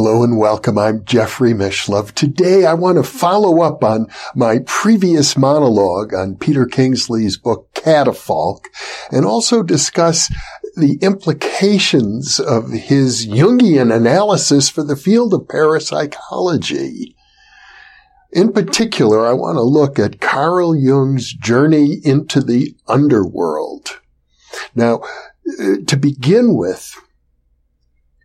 Hello and welcome. I'm Jeffrey Mishlove. Today I want to follow up on my previous monologue on Peter Kingsley's book Catafalque and also discuss the implications of his Jungian analysis for the field of parapsychology. In particular, I want to look at Carl Jung's journey into the underworld. Now, uh, to begin with,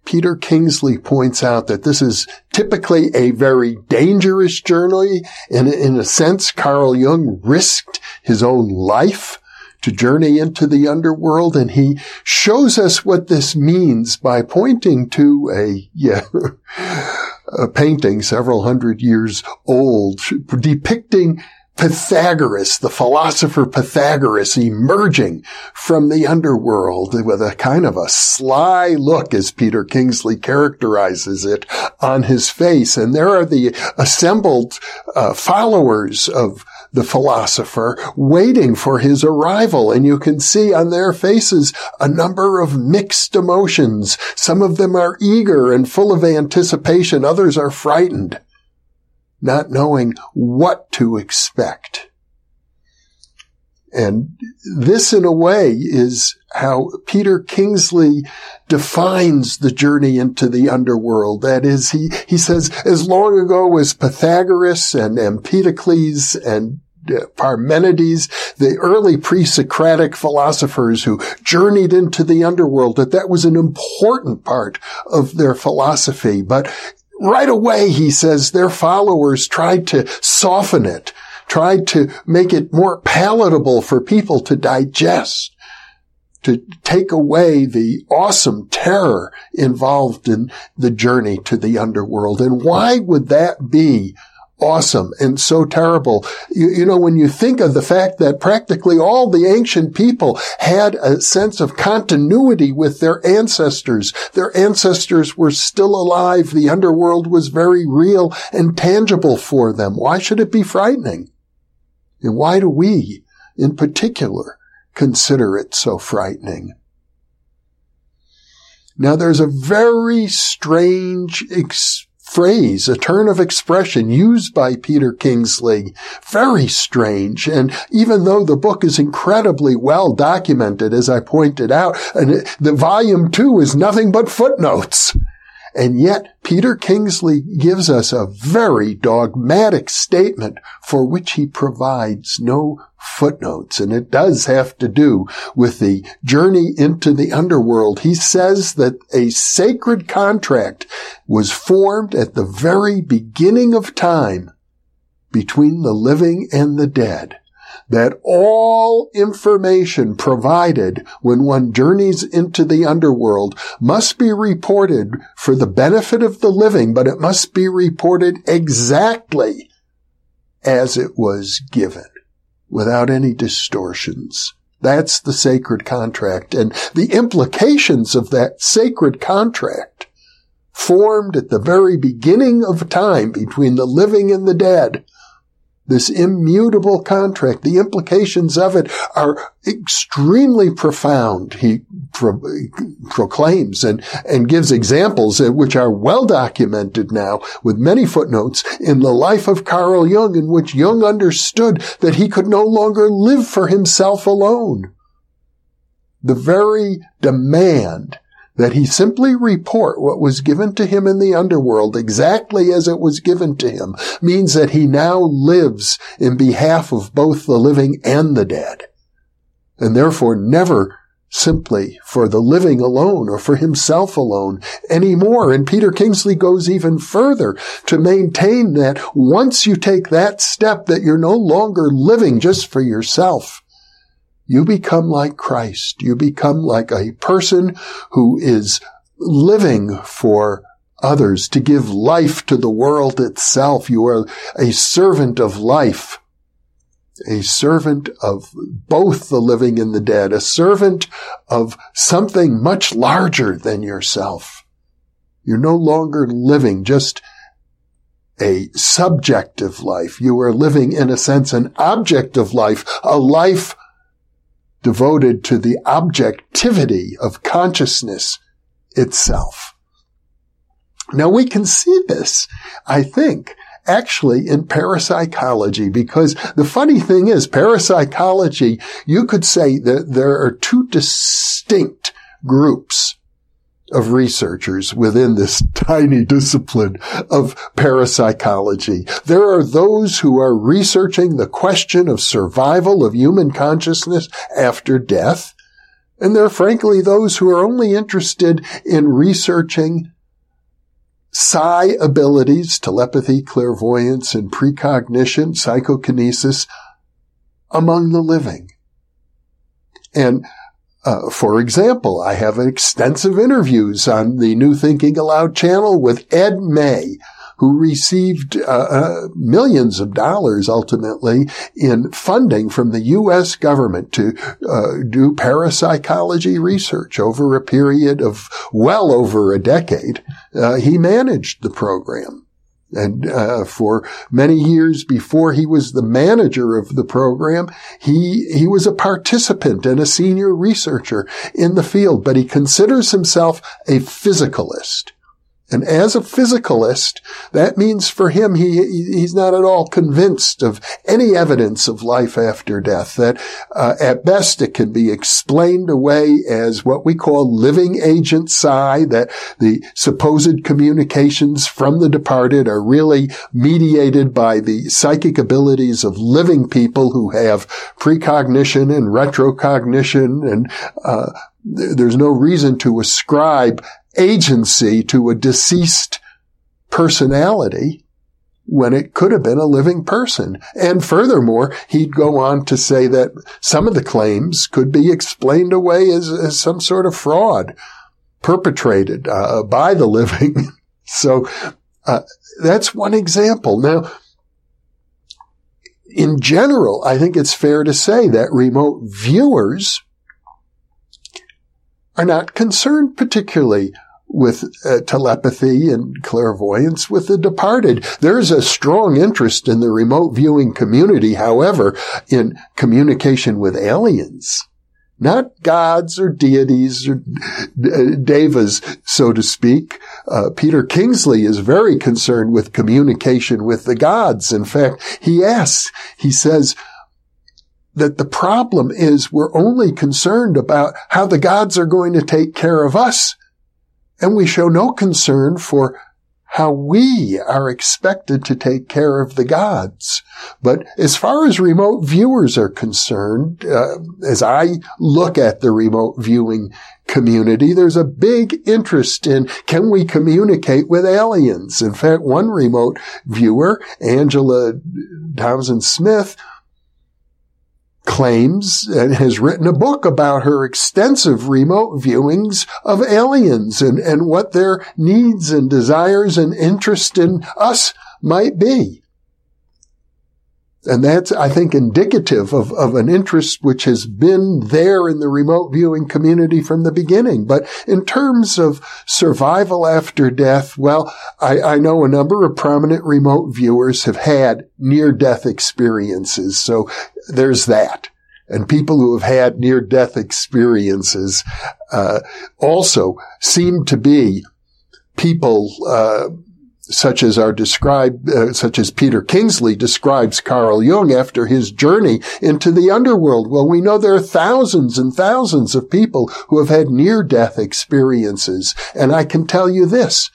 Peter Kingsley points out that this is typically a very dangerous journey. And in a sense, Carl Jung risked his own life to journey into the underworld. And he shows us what this means by pointing to a, yeah, a painting several hundred years old depicting Pythagoras, the philosopher Pythagoras emerging from the underworld with a kind of a sly look, as Peter Kingsley characterizes it, on his face. And there are the assembled uh, followers of the philosopher waiting for his arrival. And you can see on their faces a number of mixed emotions. Some of them are eager and full of anticipation. Others are frightened not knowing what to expect. And this, in a way, is how Peter Kingsley defines the journey into the underworld. That is, he, he says, as long ago as Pythagoras and Empedocles and uh, Parmenides, the early pre-Socratic philosophers who journeyed into the underworld, that that was an important part of their philosophy. But right away, he says their followers tried to soften it, tried to make it more palatable for people to digest, to take away the awesome terror involved in the journey to the underworld. And why would that be awesome and so terrible. You, you, know, when you think of the fact that practically all the ancient people had a sense of continuity with their ancestors, their ancestors were still alive. The underworld was very real and tangible for them. Why should it be frightening? And why do we, in particular, consider it so frightening? Now there's a very strange experience phrase, a turn of expression used by Peter Kingsley. Very strange. And even though the book is incredibly well documented, as I pointed out, and the volume two is nothing but footnotes. And yet Peter Kingsley gives us a very dogmatic statement for which he provides no footnotes. And it does have to do with the journey into the underworld. He says that a sacred contract was formed at the very beginning of time between the living and the dead that all information provided when one journeys into the underworld must be reported for the benefit of the living, but it must be reported exactly as it was given without any distortions. That's the sacred contract and the implications of that sacred contract formed at the very beginning of time between the living and the dead this immutable contract, the implications of it are extremely profound, he pro- proclaims and, and gives examples uh, which are well documented now with many footnotes in the life of Carl Jung in which Jung understood that he could no longer live for himself alone. The very demand that he simply report what was given to him in the underworld exactly as it was given to him means that he now lives in behalf of both the living and the dead. And therefore never simply for the living alone or for himself alone anymore. And Peter Kingsley goes even further to maintain that once you take that step that you're no longer living just for yourself, you become like Christ. You become like a person who is living for others to give life to the world itself. You are a servant of life. a servant of both the living and the dead, a servant of something much larger than yourself. You're no longer living just a subjective life. You are living, in a sense, an objective life, a life devoted to the objectivity of consciousness itself. Now we can see this, I think, actually in parapsychology because the funny thing is parapsychology, you could say that there are two distinct groups of researchers within this tiny discipline of parapsychology. There are those who are researching the question of survival of human consciousness after death. And there are frankly those who are only interested in researching psi abilities, telepathy, clairvoyance, and precognition, psychokinesis among the living. And uh, for example, I have extensive interviews on the New Thinking Allowed channel with Ed May, who received uh, uh, millions of dollars ultimately in funding from the U.S. government to uh, do parapsychology research over a period of well over a decade. Uh, he managed the program. And uh, for many years before he was the manager of the program, he he was a participant and a senior researcher in the field. But he considers himself a physicalist. And as a physicalist, that means for him, he, he's not at all convinced of any evidence of life after death. That uh, at best it can be explained away as what we call living agent psi, that the supposed communications from the departed are really mediated by the psychic abilities of living people who have precognition and retrocognition and uh, there's no reason to ascribe agency to a deceased personality when it could have been a living person. And furthermore, he'd go on to say that some of the claims could be explained away as, as some sort of fraud perpetrated uh, by the living. so uh, that's one example. Now, in general, I think it's fair to say that remote viewers are not concerned particularly with uh, telepathy and clairvoyance with the departed. There's a strong interest in the remote viewing community, however, in communication with aliens. Not gods or deities or uh, devas, so to speak. Uh, Peter Kingsley is very concerned with communication with the gods. In fact, he asks, he says, that the problem is we're only concerned about how the gods are going to take care of us and we show no concern for how we are expected to take care of the gods. But as far as remote viewers are concerned, uh, as I look at the remote viewing community, there's a big interest in can we communicate with aliens? In fact, one remote viewer, Angela Thompson Smith, claims and has written a book about her extensive remote viewings of aliens and, and what their needs and desires and interest in us might be. And that's, I think, indicative of, of an interest which has been there in the remote viewing community from the beginning. But in terms of survival after death, well, I, I know a number of prominent remote viewers have had near death experiences. So there's that. And people who have had near death experiences, uh, also seem to be people, uh, such as are described, uh, such as Peter Kingsley describes Carl Jung after his journey into the underworld. Well, we know there are thousands and thousands of people who have had near death experiences. And I can tell you this.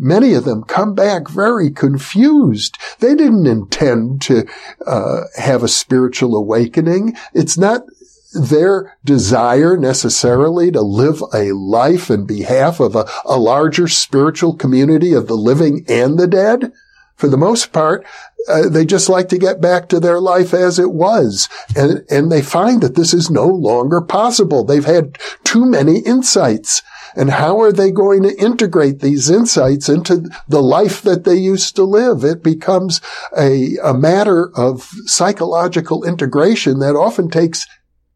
Many of them come back very confused. They didn't intend to uh, have a spiritual awakening. It's not their desire necessarily to live a life in behalf of a, a larger spiritual community of the living and the dead. For the most part, uh, they just like to get back to their life as it was. And, and they find that this is no longer possible. They've had too many insights. And how are they going to integrate these insights into the life that they used to live? It becomes a, a matter of psychological integration that often takes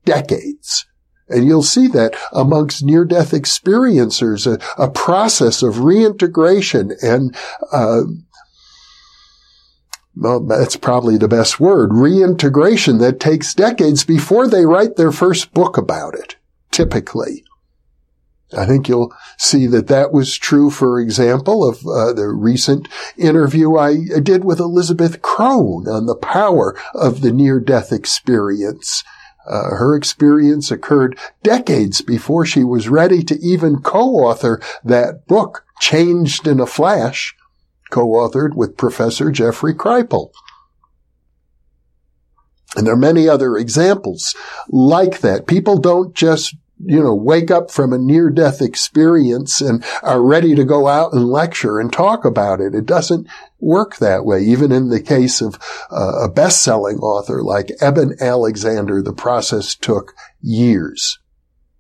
decades. And you'll see that amongst near-death experiencers, a, a process of reintegration and, uh, well, that's probably the best word, reintegration that takes decades before they write their first book about it, typically. I think you'll see that that was true, for example, of uh, the recent interview I did with Elizabeth Krohn on the power of the near-death experience. Uh, her experience occurred decades before she was ready to even co-author that book, Changed in a Flash, co-authored with Professor Jeffrey Kripal. And there are many other examples like that. People don't just you know, wake up from a near death experience and are ready to go out and lecture and talk about it. It doesn't work that way. Even in the case of uh, a best selling author like Eben Alexander, the process took years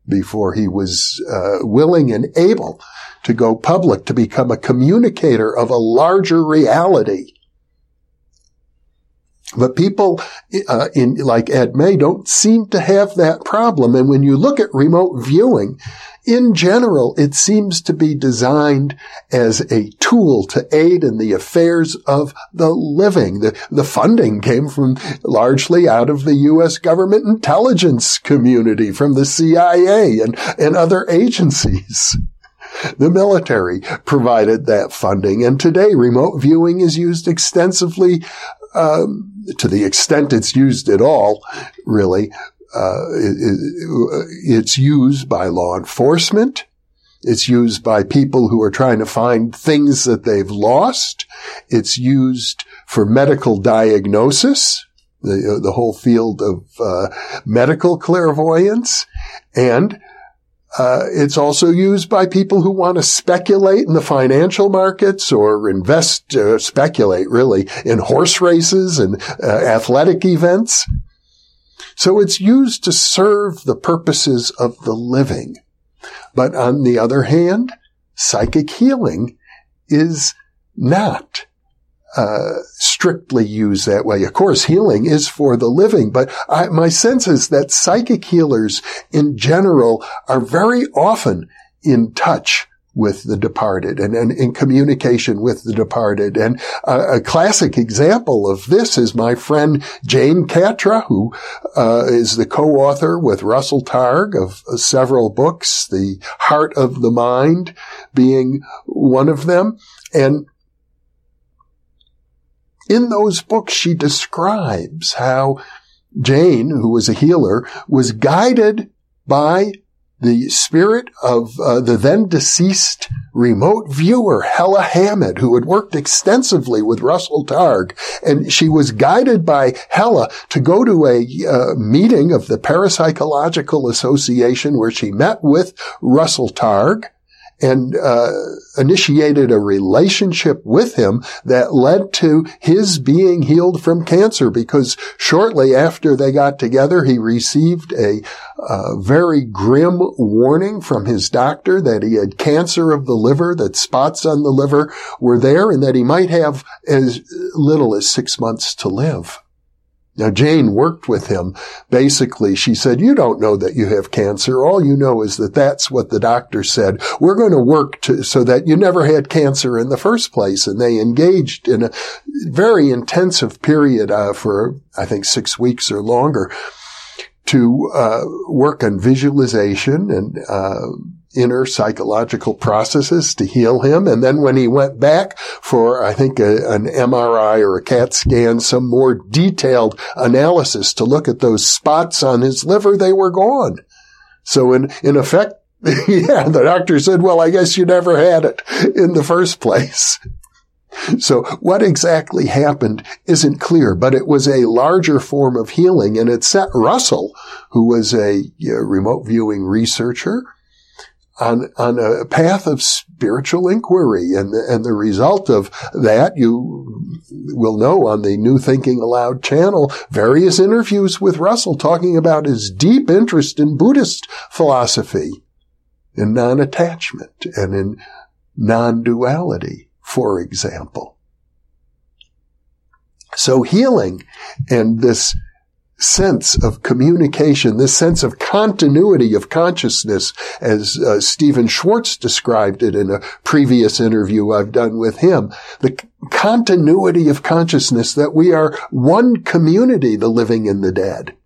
before he was uh, willing and able to go public, to become a communicator of a larger reality. But people uh, in like Ed May don't seem to have that problem. And when you look at remote viewing, in general, it seems to be designed as a tool to aid in the affairs of the living. The, the funding came from largely out of the U.S. government intelligence community, from the CIA and, and other agencies. The military provided that funding, and today remote viewing is used extensively, um, to the extent it's used at all, really. Uh, it, it, it's used by law enforcement. It's used by people who are trying to find things that they've lost. It's used for medical diagnosis, the, the whole field of uh, medical clairvoyance, and uh, it's also used by people who want to speculate in the financial markets or invest, uh, speculate really in horse races and uh, athletic events. So it's used to serve the purposes of the living. But on the other hand, psychic healing is not uh, strictly used that way. Of course, healing is for the living, but I, my sense is that psychic healers in general are very often in touch with the departed and, and in communication with the departed. And a classic example of this is my friend Jane Katra, who uh, is the co-author with Russell Targ of uh, several books, The Heart of the Mind being one of them. And in those books, she describes how Jane, who was a healer, was guided by the spirit of uh, the then deceased remote viewer, Hella Hammid, who had worked extensively with Russell Targ. And she was guided by Hella to go to a uh, meeting of the Parapsychological Association where she met with Russell Targ and uh, initiated a relationship with him that led to his being healed from cancer because shortly after they got together he received a uh, very grim warning from his doctor that he had cancer of the liver that spots on the liver were there and that he might have as little as six months to live now, Jane worked with him. Basically, she said, you don't know that you have cancer. All you know is that that's what the doctor said. We're going to work to, so that you never had cancer in the first place. And they engaged in a very intensive period uh, for, I think, six weeks or longer to uh, work on visualization and uh, inner psychological processes to heal him. And then when he went back for, I think, a, an MRI or a CAT scan, some more detailed analysis to look at those spots on his liver, they were gone. So in, in effect, yeah, the doctor said, well, I guess you never had it in the first place. So what exactly happened isn't clear, but it was a larger form of healing and it set Russell, who was a you know, remote viewing researcher, on, on a path of spiritual inquiry. And the, and the result of that, you will know on the New Thinking Allowed channel, various interviews with Russell talking about his deep interest in Buddhist philosophy. in non-attachment and in non-duality, for example. So healing and this sense of communication, this sense of continuity of consciousness, as uh, Stephan Schwartz described it in a previous interview I've done with him, the continuity of consciousness that we are one community, the living and the dead.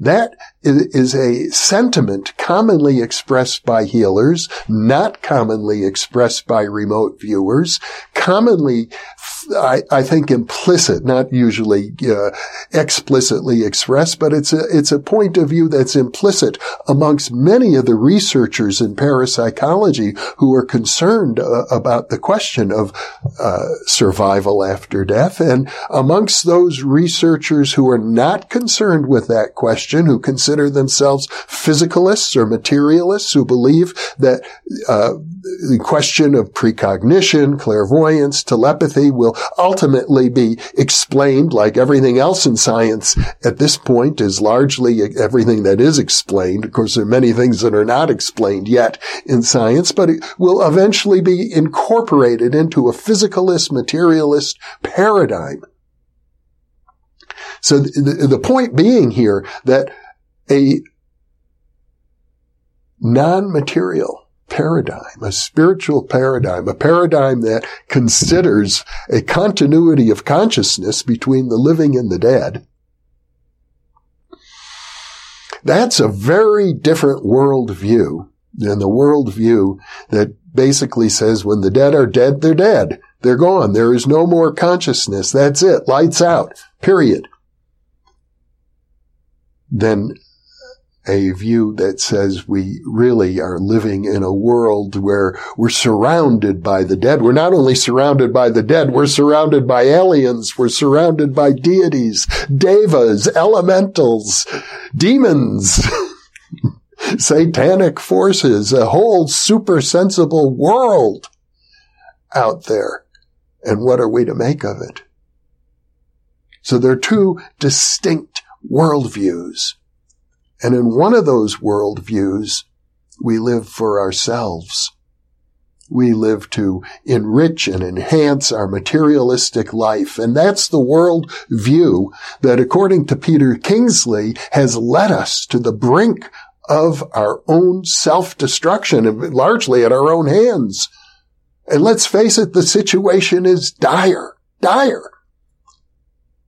That is a sentiment commonly expressed by healers, not commonly expressed by remote viewers, commonly I, I think implicit, not usually uh, explicitly expressed, but it's a it's a point of view that's implicit amongst many of the researchers in parapsychology who are concerned uh, about the question of uh, survival after death, and amongst those researchers who are not concerned with that question, who consider themselves physicalists or materialists, who believe that uh, the question of precognition, clairvoyance, telepathy will ultimately be explained like everything else in science at this point is largely everything that is explained. Of course, there are many things that are not explained yet in science, but it will eventually be incorporated into a physicalist, materialist paradigm. So the, the point being here that a non-material paradigm, a spiritual paradigm, a paradigm that considers a continuity of consciousness between the living and the dead. That's a very different worldview than the worldview that basically says when the dead are dead, they're dead. They're gone. There is no more consciousness. That's it. Lights out. Period. Then a view that says we really are living in a world where we're surrounded by the dead. We're not only surrounded by the dead, we're surrounded by aliens, we're surrounded by deities, devas, elementals, demons, satanic forces, a whole super sensible world out there. And what are we to make of it? So there are two distinct worldviews. And in one of those worldviews, we live for ourselves. We live to enrich and enhance our materialistic life. And that's the world view that according to Peter Kingsley has led us to the brink of our own self-destruction largely at our own hands. And let's face it, the situation is dire, dire.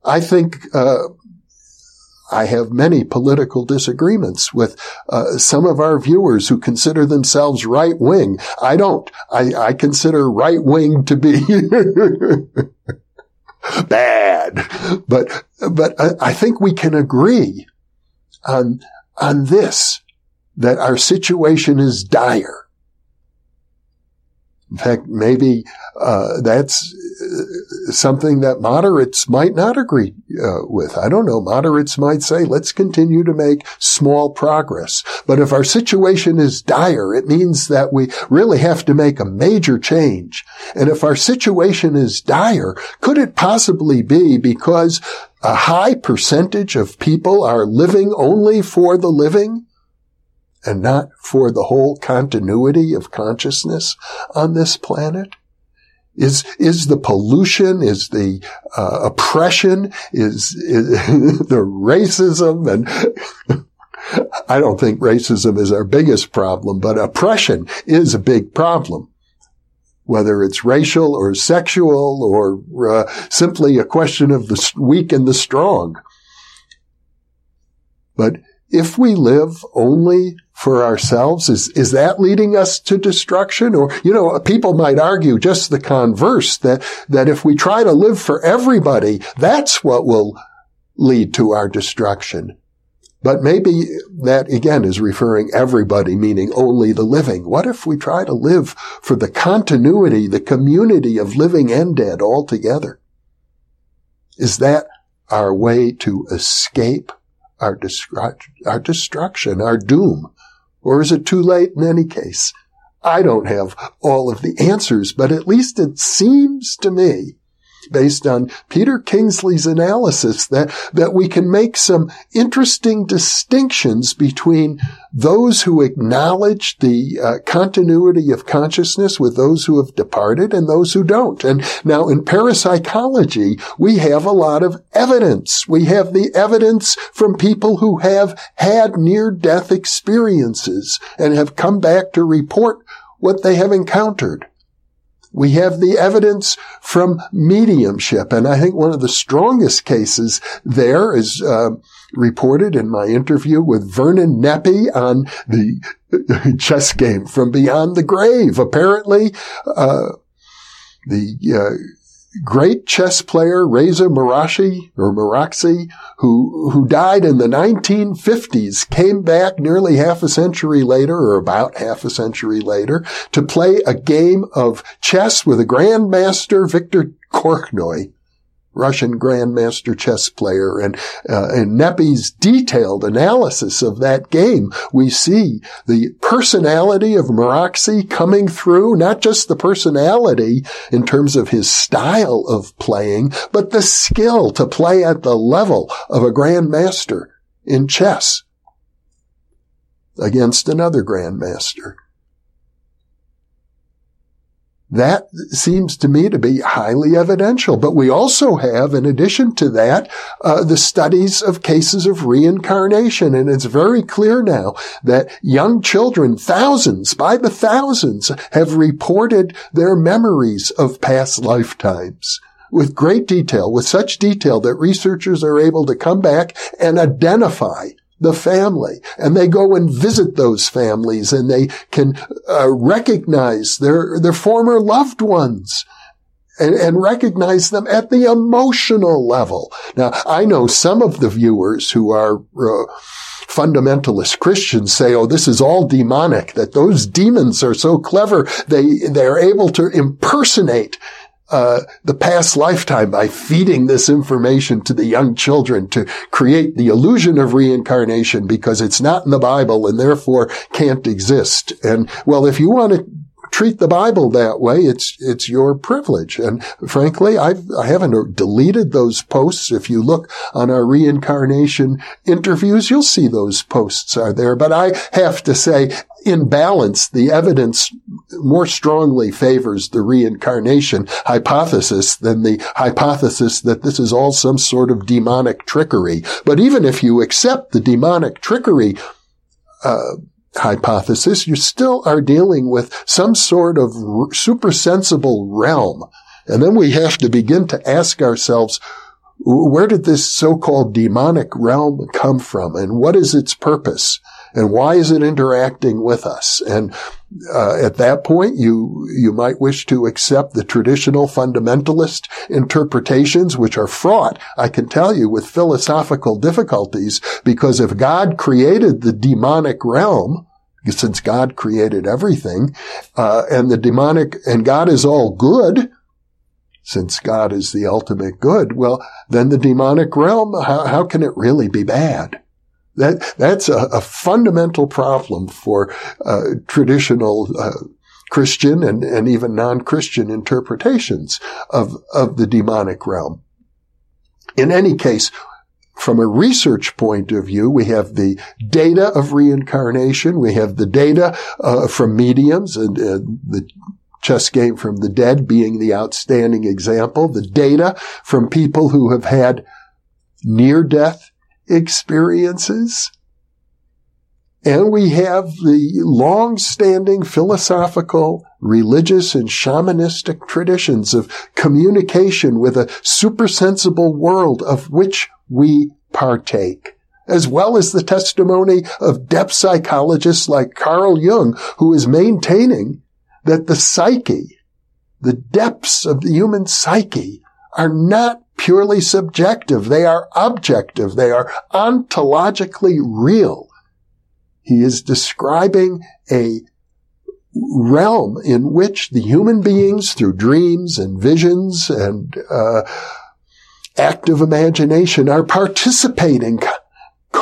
I think uh, I have many political disagreements with uh, some of our viewers who consider themselves right wing. I don't. I, I consider right wing to be bad, but but I think we can agree on on this that our situation is dire. In fact, maybe uh, that's uh, something that moderates might not agree uh, with. I don't know. Moderates might say, let's continue to make small progress. But if our situation is dire, it means that we really have to make a major change. And if our situation is dire, could it possibly be because a high percentage of people are living only for the living? And not for the whole continuity of consciousness on this planet? Is, is the pollution, is the uh, oppression, is, is the racism and I don't think racism is our biggest problem, but oppression is a big problem. Whether it's racial or sexual or uh, simply a question of the weak and the strong. But if we live only for ourselves? Is, is that leading us to destruction? Or, you know, people might argue just the converse, that, that if we try to live for everybody, that's what will lead to our destruction. But maybe that again is referring everybody, meaning only the living. What if we try to live for the continuity, the community of living and dead all together? Is that our way to escape our, our destruction, our doom? Or is it too late in any case? I don't have all of the answers, but at least it seems to me based on Peter Kingsley's analysis that, that we can make some interesting distinctions between those who acknowledge the uh, continuity of consciousness with those who have departed and those who don't. And now in parapsychology, we have a lot of evidence. We have the evidence from people who have had near death experiences and have come back to report what they have encountered. We have the evidence from mediumship, and I think one of the strongest cases there is uh, reported in my interview with Vernon Neppe on the chess game from beyond the grave. Apparently, uh, the uh, great chess player Géza Maróczy or Maróczy, who who died in the 1950s, came back nearly half a century later, or about half a century later, to play a game of chess with a grandmaster Victor Korchnoi. Russian grandmaster chess player and uh, in Neppe's detailed analysis of that game, we see the personality of Maróczy coming through, not just the personality in terms of his style of playing, but the skill to play at the level of a grandmaster in chess against another grandmaster. That seems to me to be highly evidential. But we also have, in addition to that, uh, the studies of cases of reincarnation. And it's very clear now that young children, thousands by the thousands, have reported their memories of past lifetimes with great detail, with such detail that researchers are able to come back and identify the family and they go and visit those families and they can uh, recognize their, their former loved ones. And, and, recognize them at the emotional level. Now, I know some of the viewers who are uh, fundamentalist Christians say, oh, this is all demonic, that those demons are so clever, they, they're able to impersonate uh, the past lifetime by feeding this information to the young children to create the illusion of reincarnation because it's not in the Bible and therefore can't exist. And well, if you want to treat the Bible that way, it's it's your privilege. And frankly, I've I haven't deleted those posts. If you look on our reincarnation interviews, you'll see those posts are there. But I have to say, in balance, the evidence more strongly favors the reincarnation hypothesis than the hypothesis that this is all some sort of demonic trickery. But even if you accept the demonic trickery, uh, hypothesis, you still are dealing with some sort of supersensible realm. And then we have to begin to ask ourselves, where did this so-called demonic realm come from and what is its purpose? And why is it interacting with us? And uh, at that point, you you might wish to accept the traditional fundamentalist interpretations, which are fraught, I can tell you, with philosophical difficulties. Because if God created the demonic realm, since God created everything, uh, and the demonic and God is all good, since God is the ultimate good, well, then the demonic realm, how, how can it really be bad? That that's a, a fundamental problem for uh, traditional uh, Christian and, and even non-Christian interpretations of of the demonic realm. In any case, from a research point of view, we have the data of reincarnation. We have the data uh, from mediums and, and the chess game from the dead being the outstanding example. The data from people who have had near death experiences. And we have the long-standing philosophical, religious, and shamanistic traditions of communication with a supersensible world of which we partake, as well as the testimony of depth psychologists like Carl Jung, who is maintaining that the psyche, the depths of the human psyche, are not purely subjective. They are objective. They are ontologically real. He is describing a realm in which the human beings, through dreams and visions and uh, active imagination, are participating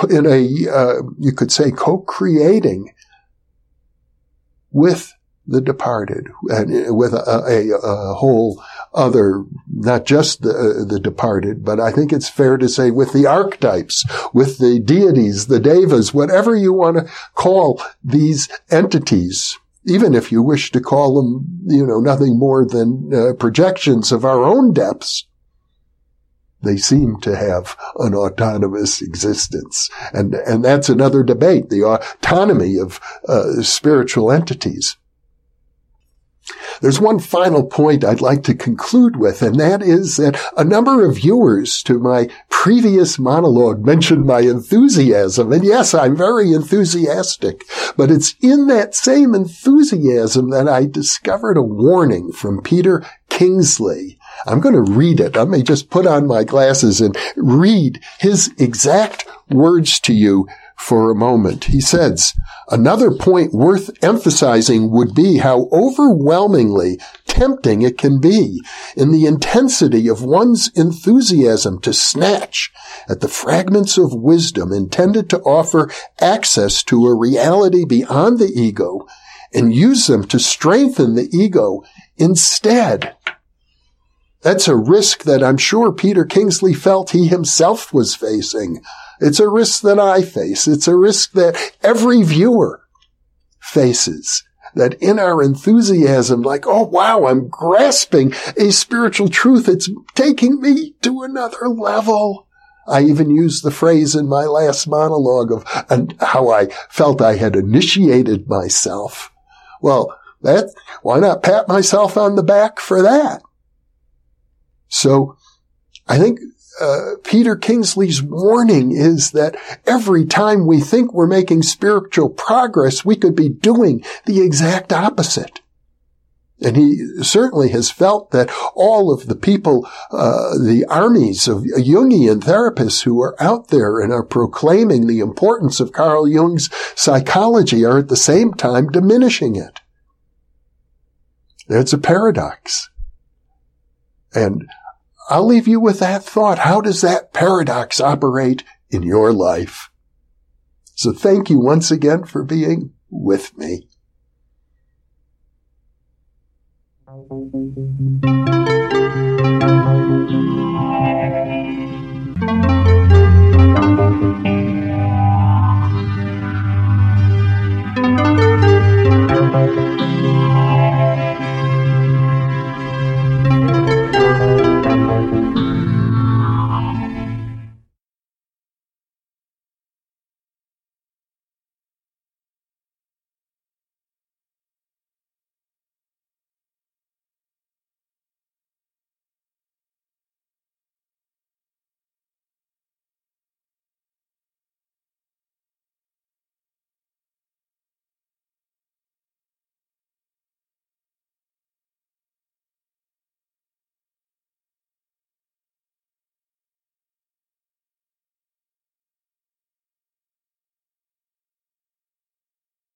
in a, uh, you could say, co-creating with the departed and with a, a, a whole other, not just the, uh, the departed, but I think it's fair to say with the archetypes, with the deities, the devas, whatever you want to call these entities, even if you wish to call them, you know, nothing more than uh, projections of our own depths, they seem to have an autonomous existence. And, and that's another debate, the autonomy of uh, spiritual entities. There's one final point I'd like to conclude with, and that is that a number of viewers to my previous monologue mentioned my enthusiasm. And yes, I'm very enthusiastic, but it's in that same enthusiasm that I discovered a warning from Peter Kingsley. I'm going to read it. I may just put on my glasses and read his exact words to you for a moment. He says, another point worth emphasizing would be how overwhelmingly tempting it can be in the intensity of one's enthusiasm to snatch at the fragments of wisdom intended to offer access to a reality beyond the ego and use them to strengthen the ego instead. That's a risk that I'm sure Peter Kingsley felt he himself was facing it's a risk that I face. It's a risk that every viewer faces. That in our enthusiasm, like, oh wow, I'm grasping a spiritual truth. It's taking me to another level. I even used the phrase in my last monologue of how I felt I had initiated myself. Well, that, why not pat myself on the back for that? So I think uh, Peter Kingsley's warning is that every time we think we're making spiritual progress, we could be doing the exact opposite. And he certainly has felt that all of the people, uh, the armies of Jungian therapists who are out there and are proclaiming the importance of Carl Jung's psychology are at the same time diminishing it. It's a paradox. And I'll leave you with that thought. How does that paradox operate in your life? So thank you once again for being with me.